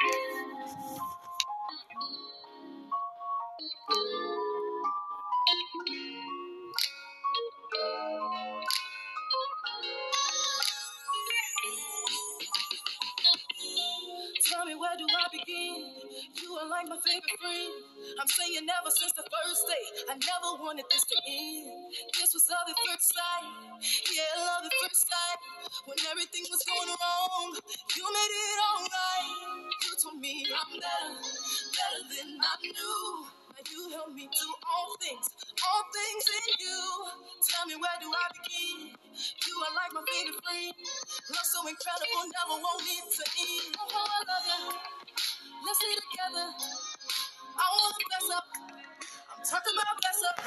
Tell me where do I begin? You are like my favorite friend. I'm saying ever since the first day, I never wanted this to end. This was love at first sight. Yeah, love at first sight. When everything was going wrong, you made it alright. I'm better, than I knew. Now you help me do all things, all things in you. Tell me where do I begin? You are like my favorite friend. Love so incredible, never want it to end. Oh, I love you. Let's stay together. I wanna bless up. I'm talking about bless up.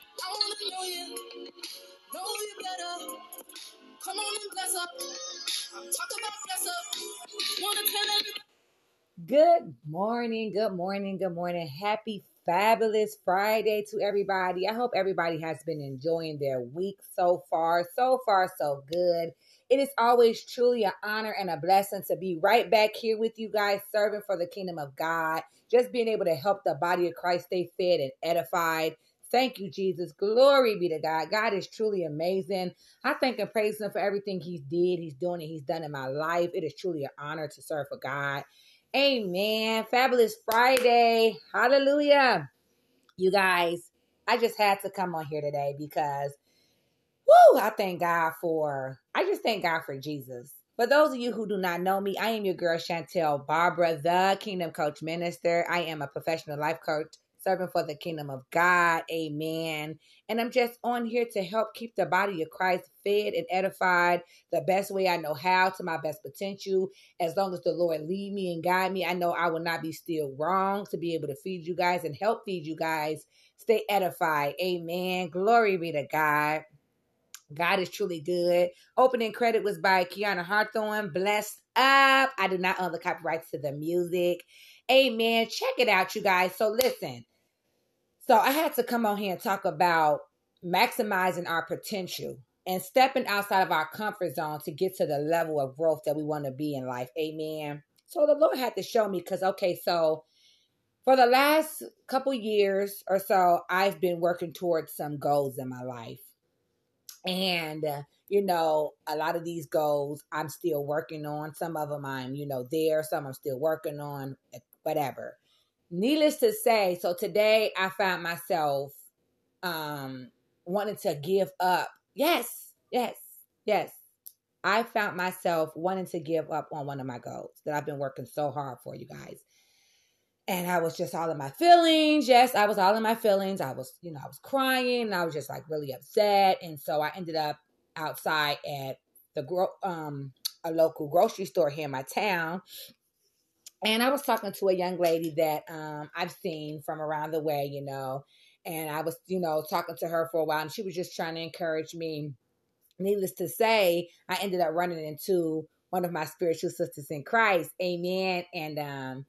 I wanna know you, know you better. Come on and bless up. I'm talking about bless up. Wanna tell everybody. Good morning, good morning, good morning. Happy fabulous Friday to everybody. I hope everybody has been enjoying their week so far. So far, so good. It is always truly an honor and a blessing to be right back here with you guys, serving for the kingdom of God, just being able to help the body of Christ stay fed and edified. Thank you, Jesus. Glory be to God. God is truly amazing. I thank and praise Him for everything He's did, He's doing, and He's done in my life. It is truly an honor to serve for God. Amen. Fabulous Friday. Hallelujah. You guys, I just had to come on here today because, whoo, I thank God for, I just thank God for Jesus. For those of you who do not know me, I am your girl Chantel Barber, the Kingdom Coach Minister. I am a professional life coach serving for the kingdom of God. Amen. And I'm just on here to help keep the body of Christ fed and edified the best way I know how to my best potential. As long as the Lord lead me and guide me, I know I will not be still wrong to be able to feed you guys and help feed you guys. Stay edified. Amen. Glory be to God. God is truly good. Opening credit was by Kiana Hawthorne. Blessed up. I do not own the copyrights to the music. Amen. Check it out, you guys. So listen. So I had to come on here and talk about maximizing our potential and stepping outside of our comfort zone to get to the level of growth that we want to be in life. Amen. So the Lord had to show me because okay, so for the last couple years or so, I've been working towards some goals in my life. And uh, you know, a lot of these goals I'm still working on. Some of them I'm, you know, there, some I'm still working on, eh, whatever. Needless to say, so today I found myself um wanting to give up. Yes, yes, yes. I found myself wanting to give up on one of my goals that I've been working so hard for you guys. And I was just all in my feelings. Yes, I was all in my feelings. I was, you know, I was crying and I was just like really upset. And so I ended up outside at the gro- um a local grocery store here in my town and I was talking to a young lady that um, I've seen from around the way, you know, and I was, you know, talking to her for a while, and she was just trying to encourage me. Needless to say, I ended up running into one of my spiritual sisters in Christ, Amen. And um,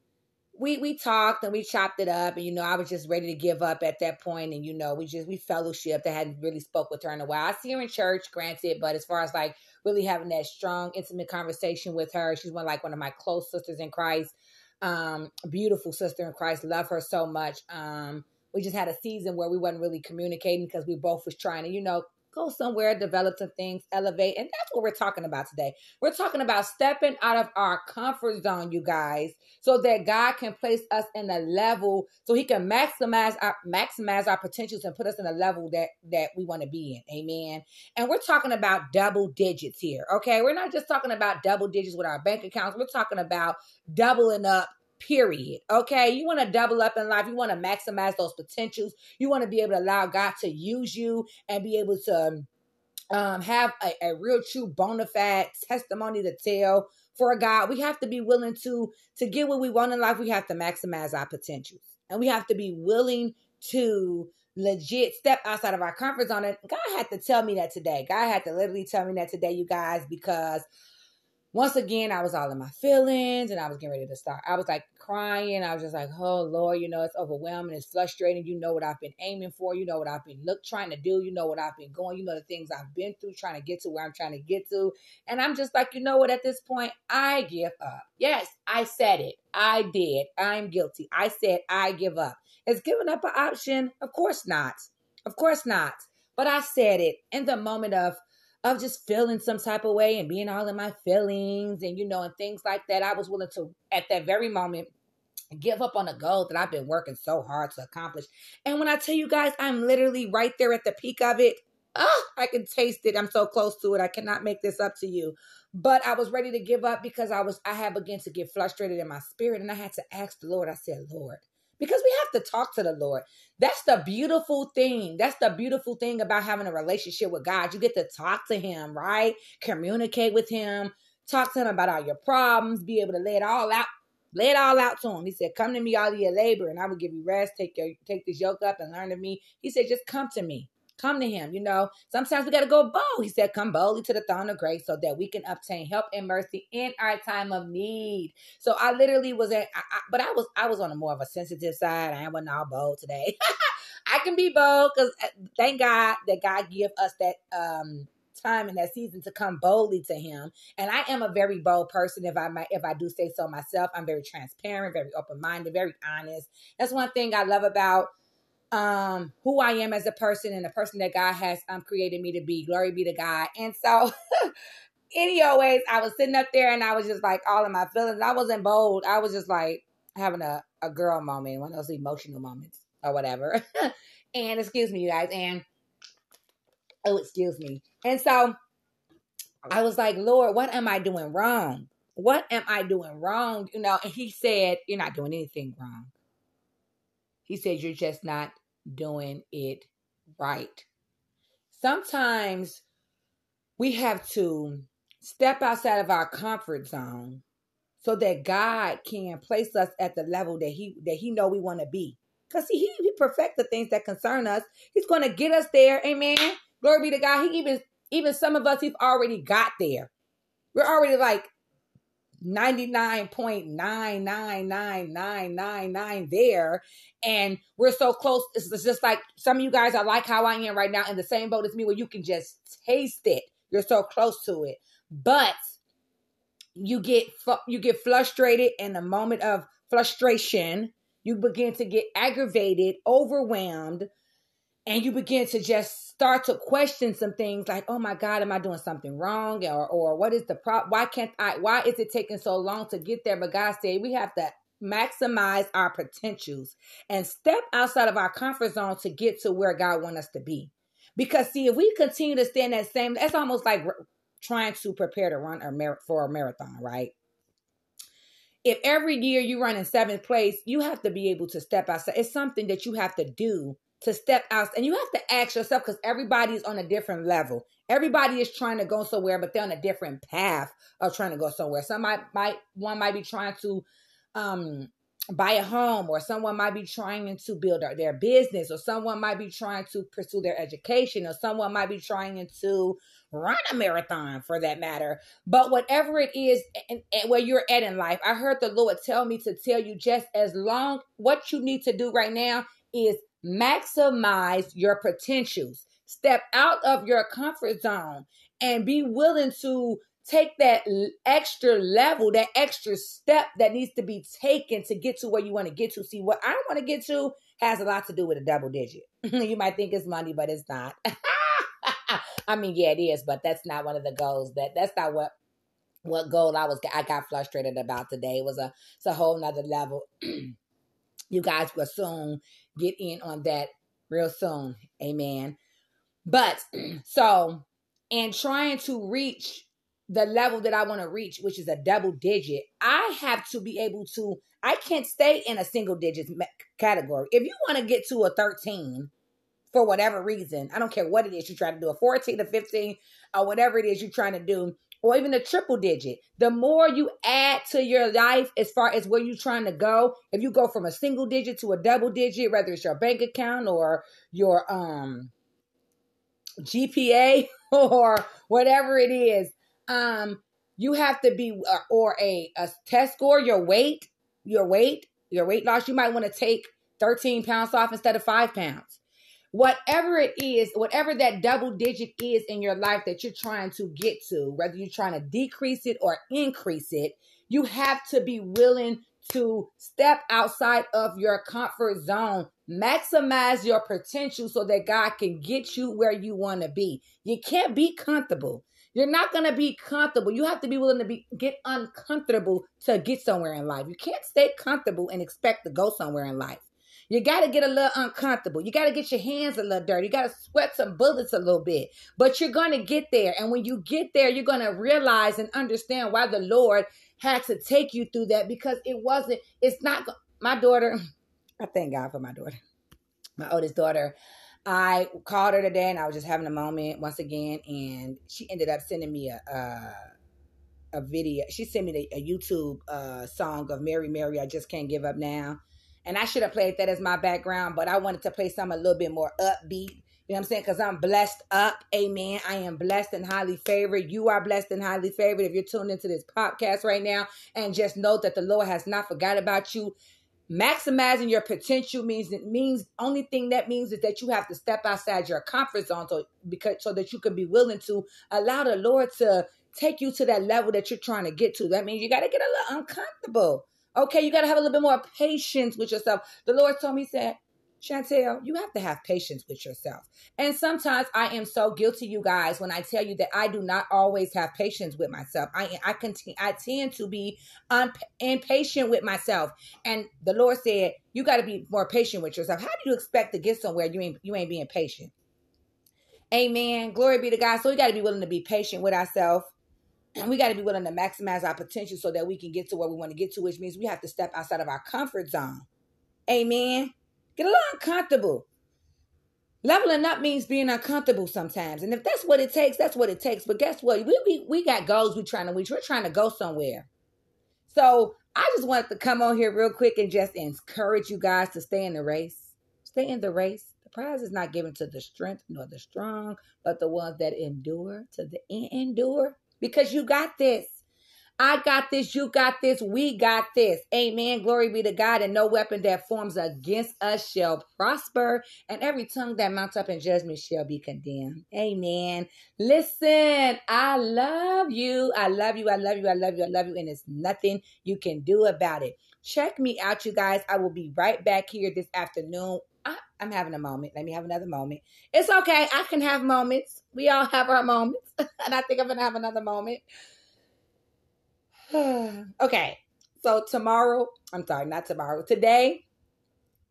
we we talked and we chopped it up, and you know, I was just ready to give up at that point, and you know, we just we fellowshipped. I hadn't really spoke with her in a while. I see her in church, granted, but as far as like really having that strong, intimate conversation with her, she's one like one of my close sisters in Christ um, beautiful sister in Christ. Love her so much. Um, we just had a season where we wasn't really communicating because we both was trying to, you know, go somewhere, develop some things, elevate. And that's what we're talking about today. We're talking about stepping out of our comfort zone, you guys, so that God can place us in a level so he can maximize our maximize our potentials and put us in a level that that we want to be in. Amen. And we're talking about double digits here. Okay. We're not just talking about double digits with our bank accounts. We're talking about doubling up period. Okay. You want to double up in life. You want to maximize those potentials. You want to be able to allow God to use you and be able to um, have a, a real true bona fide testimony to tell for God. We have to be willing to to get what we want in life. We have to maximize our potentials. And we have to be willing to legit step outside of our comfort zone. And God had to tell me that today. God had to literally tell me that today, you guys, because once again, I was all in my feelings and I was getting ready to start. I was like crying. I was just like, oh Lord, you know, it's overwhelming. It's frustrating. You know what I've been aiming for. You know what I've been look trying to do. You know what I've been going. You know the things I've been through trying to get to where I'm trying to get to. And I'm just like, you know what? At this point, I give up. Yes, I said it. I did. I'm guilty. I said I give up. Is giving up an option? Of course not. Of course not. But I said it in the moment of of just feeling some type of way and being all in my feelings and you know and things like that i was willing to at that very moment give up on a goal that i've been working so hard to accomplish. And when i tell you guys i'm literally right there at the peak of it. Oh i can taste it. I'm so close to it. I cannot make this up to you. But i was ready to give up because i was i had begun to get frustrated in my spirit and i had to ask the lord. I said lord because we have to talk to the Lord. That's the beautiful thing. That's the beautiful thing about having a relationship with God. You get to talk to Him, right? Communicate with Him, talk to Him about all your problems, be able to lay it all out. Lay it all out to him. He said, Come to me, all your labor, and I will give you rest. Take your take this yoke up and learn of me. He said, Just come to me. Come to him. You know, sometimes we got to go bold. He said, Come boldly to the throne of grace so that we can obtain help and mercy in our time of need. So I literally was at, I, I, but I was, I was on a more of a sensitive side. I wasn't all bold today. I can be bold because uh, thank God that God give us that, um, time in that season to come boldly to him and i am a very bold person if i might if i do say so myself i'm very transparent very open-minded very honest that's one thing i love about um who I am as a person and the person that God has um created me to be. Glory be to God. And so anyways, I was sitting up there and I was just like all in my feelings. I wasn't bold. I was just like having a, a girl moment, one of those emotional moments or whatever. and excuse me, you guys. And oh, excuse me. And so I was like, Lord, what am I doing wrong? What am I doing wrong? You know, and he said, You're not doing anything wrong. He said, You're just not doing it right. Sometimes we have to step outside of our comfort zone so that God can place us at the level that he that he know we want to be. Cuz he he perfect the things that concern us. He's going to get us there. Amen. Glory be to God. He even even some of us he's already got there. We're already like 99.999999 there. And we're so close. It's just like some of you guys are like how I am right now in the same boat as me where you can just taste it. You're so close to it. But you get you get frustrated in the moment of frustration. You begin to get aggravated, overwhelmed, and you begin to just start to question some things like, oh my God, am I doing something wrong? Or or what is the problem? Why can't I why is it taking so long to get there? But God said we have to maximize our potentials and step outside of our comfort zone to get to where God wants us to be. Because see, if we continue to stay in that same, that's almost like trying to prepare to run a mar- for a marathon, right? If every year you run in seventh place, you have to be able to step outside. It's something that you have to do to step out. And you have to ask yourself because everybody's on a different level. Everybody is trying to go somewhere but they're on a different path of trying to go somewhere. Some might, might one might be trying to um buy a home or someone might be trying to build their business or someone might be trying to pursue their education or someone might be trying to run a marathon for that matter. But whatever it is and, and where you're at in life i heard the lord tell me to tell you just as long what you need to do right now is maximize your potentials. Step out of your comfort zone and be willing to take that extra level, that extra step that needs to be taken to get to where you want to get to. See, what I want to get to has a lot to do with a double digit. you might think it's money, but it's not. I mean, yeah, it is, but that's not one of the goals. That that's not what what goal I was I got frustrated about today. It was a it's a whole nother level. you guys will soon get in on that real soon. Amen. But so, in trying to reach the level that I want to reach, which is a double digit, I have to be able to, I can't stay in a single digit category. If you want to get to a 13 for whatever reason, I don't care what it is you're trying to do, a 14 to 15 or whatever it is you're trying to do, or even a triple digit. The more you add to your life as far as where you're trying to go, if you go from a single digit to a double digit, whether it's your bank account or your um GPA or whatever it is, um You have to be, uh, or a, a test score, your weight, your weight, your weight loss. You might want to take 13 pounds off instead of five pounds. Whatever it is, whatever that double digit is in your life that you're trying to get to, whether you're trying to decrease it or increase it, you have to be willing to step outside of your comfort zone, maximize your potential so that God can get you where you want to be. You can't be comfortable. You're not going to be comfortable. You have to be willing to be get uncomfortable to get somewhere in life. You can't stay comfortable and expect to go somewhere in life. You got to get a little uncomfortable. You got to get your hands a little dirty. You got to sweat some bullets a little bit. But you're going to get there. And when you get there, you're going to realize and understand why the Lord had to take you through that because it wasn't, it's not, my daughter, I thank God for my daughter, my oldest daughter. I called her today and I was just having a moment once again, and she ended up sending me a, a a video. She sent me a, a YouTube uh, song of Mary, Mary, I Just Can't Give Up Now. And I should have played that as my background, but I wanted to play something a little bit more upbeat you know what I'm saying? Because I'm blessed up. Amen. I am blessed and highly favored. You are blessed and highly favored if you're tuned into this podcast right now. And just know that the Lord has not forgot about you. Maximizing your potential means it means only thing that means is that you have to step outside your comfort zone so because so that you can be willing to allow the Lord to take you to that level that you're trying to get to. That means you got to get a little uncomfortable. Okay, you got to have a little bit more patience with yourself. The Lord told me, said, Chantel, you have to have patience with yourself. And sometimes I am so guilty, you guys, when I tell you that I do not always have patience with myself. I I continue, I tend to be un, impatient with myself. And the Lord said, you got to be more patient with yourself. How do you expect to get somewhere you ain't you ain't being patient? Amen. Glory be to God. So we got to be willing to be patient with ourselves. And we got to be willing to maximize our potential so that we can get to where we want to get to, which means we have to step outside of our comfort zone. Amen. Get a little uncomfortable. Leveling up means being uncomfortable sometimes. And if that's what it takes, that's what it takes. But guess what? We we, we got goals we're trying to reach. We're trying to go somewhere. So I just wanted to come on here real quick and just encourage you guys to stay in the race. Stay in the race. The prize is not given to the strength nor the strong, but the ones that endure to the end endure. Because you got this. I got this, you got this, we got this. Amen. Glory be to God. And no weapon that forms against us shall prosper, and every tongue that mounts up in judgment shall be condemned. Amen. Listen, I love you. I love you. I love you. I love you. I love you. And it's nothing you can do about it. Check me out, you guys. I will be right back here this afternoon. I, I'm having a moment. Let me have another moment. It's okay. I can have moments. We all have our moments. and I think I'm going to have another moment. okay. So tomorrow, I'm sorry, not tomorrow. Today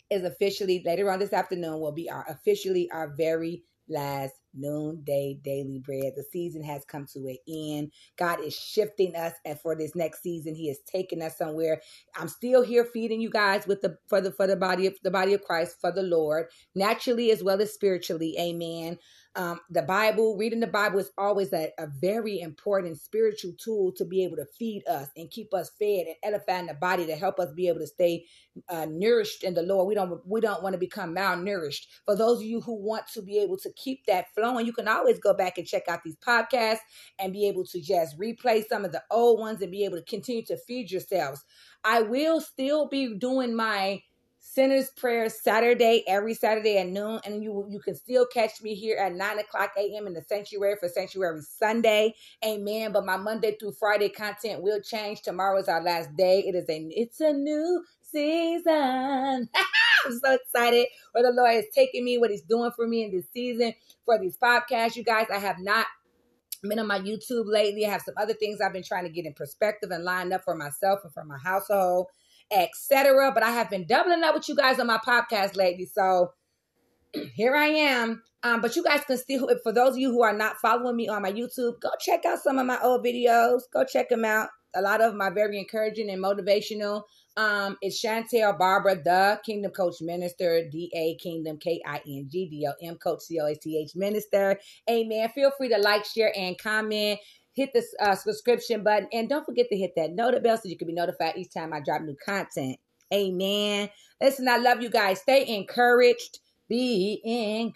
is officially later on this afternoon will be our officially our very last noonday daily bread. The season has come to an end. God is shifting us, and for this next season, He is taking us somewhere. I'm still here feeding you guys with the for the for the body of the body of Christ for the Lord, naturally as well as spiritually. Amen. Um, the Bible, reading the Bible is always a, a very important spiritual tool to be able to feed us and keep us fed and edifying the body to help us be able to stay uh, nourished in the Lord. We don't we don't want to become malnourished. For those of you who want to be able to keep that flowing, you can always go back and check out these podcasts and be able to just replay some of the old ones and be able to continue to feed yourselves. I will still be doing my Sinner's Prayer Saturday, every Saturday at noon. And you you can still catch me here at 9 o'clock a.m. in the sanctuary for Sanctuary Sunday. Amen. But my Monday through Friday content will change. Tomorrow is our last day. It is a it's a new season. I'm so excited where the Lord is taking me, what He's doing for me in this season for these podcasts. You guys, I have not been on my YouTube lately. I have some other things I've been trying to get in perspective and line up for myself and for my household etc. But I have been doubling up with you guys on my podcast lately. So here I am. Um, but you guys can still, for those of you who are not following me on my YouTube, go check out some of my old videos. Go check them out. A lot of them are very encouraging and motivational. Um, it's Chantel Barber, the Kingdom Coach Minister, D A Kingdom K I N G D O M Coach C O A T H Minister. Amen. Feel free to like, share, and comment hit the uh, subscription button, and don't forget to hit that notification bell so you can be notified each time I drop new content. Amen. Listen, I love you guys. Stay encouraged. Be encouraged.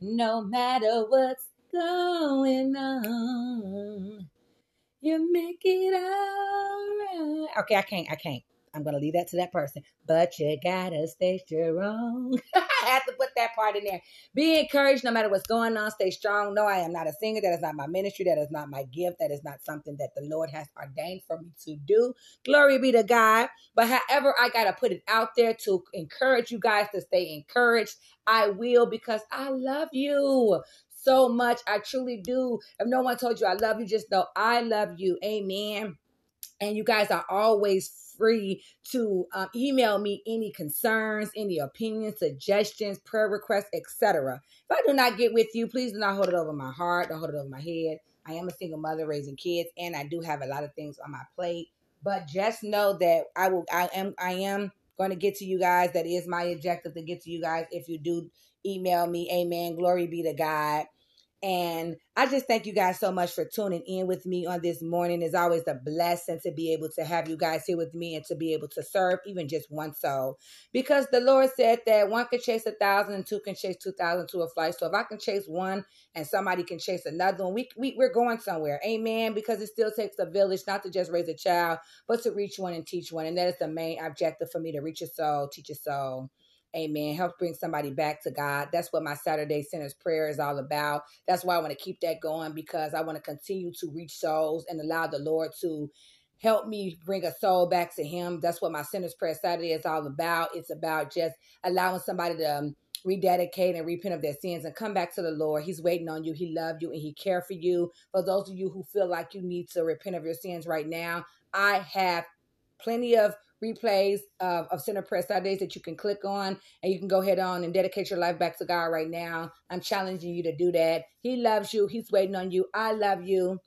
No matter what's going on. You make it all right. Okay, I can't. I can't. I'm gonna leave that to that person. But you gotta stay strong. I have to put that part in there. Be encouraged no matter what's going on. Stay strong. No, I am not a singer. That is not my ministry. That is not my gift. That is not something that the Lord has ordained for me to do. Glory be to God. But however, I gotta put it out there to encourage you guys to stay encouraged. I will because I love you so much. I truly do. If no one told you I love you, just know I love you. Amen. And you guys are always free to um, email me any concerns, any opinions, suggestions, prayer requests, etc. If I do not get with you, please do not hold it over my heart. Don't hold it over my head. I am a single mother raising kids, and I do have a lot of things on my plate. But just know that I will. I am. I am going to get to you guys. That is my objective to get to you guys. If you do email me, Amen. Glory be to God. And I just thank you guys so much for tuning in with me on this morning. It's always a blessing to be able to have you guys here with me and to be able to serve even just one soul. Because the Lord said that one can chase a thousand and two can chase two thousand to a flight. So if I can chase one and somebody can chase another one, we, we, we're going somewhere. Amen. Because it still takes a village not to just raise a child, but to reach one and teach one. And that is the main objective for me to reach a soul, teach a soul. Amen. Help bring somebody back to God. That's what my Saturday Sinners Prayer is all about. That's why I want to keep that going because I want to continue to reach souls and allow the Lord to help me bring a soul back to Him. That's what my Sinners Prayer Saturday is all about. It's about just allowing somebody to um, rededicate and repent of their sins and come back to the Lord. He's waiting on you. He loves you and He cares for you. For those of you who feel like you need to repent of your sins right now, I have plenty of replays of, of Sinner Prayer Saturdays that you can click on and you can go ahead on and dedicate your life back to God right now. I'm challenging you to do that. He loves you. He's waiting on you. I love you.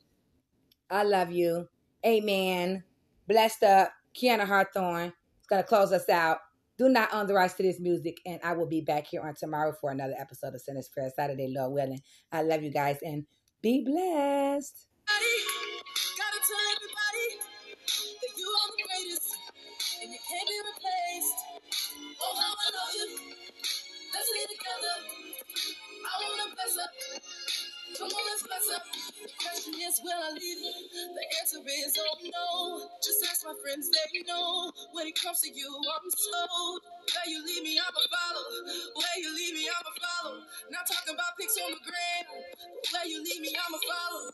I love you. Amen. Blessed up. Kiana Hawthorne is going to close us out. Do not own the rights to this music, and I will be back here on tomorrow for another episode of Sinner's Prayer Saturday, Lord willing. I love you guys, and be blessed. Come on, let's bless up. The question is, will I leave you? The answer is, oh no. Just ask my friends, they know. When it comes to you, I'm sold. Where you leave me, I'ma follow. Where you leave me, I'ma follow. Not talking about pics on the gram. Where you leave me, I'ma follow.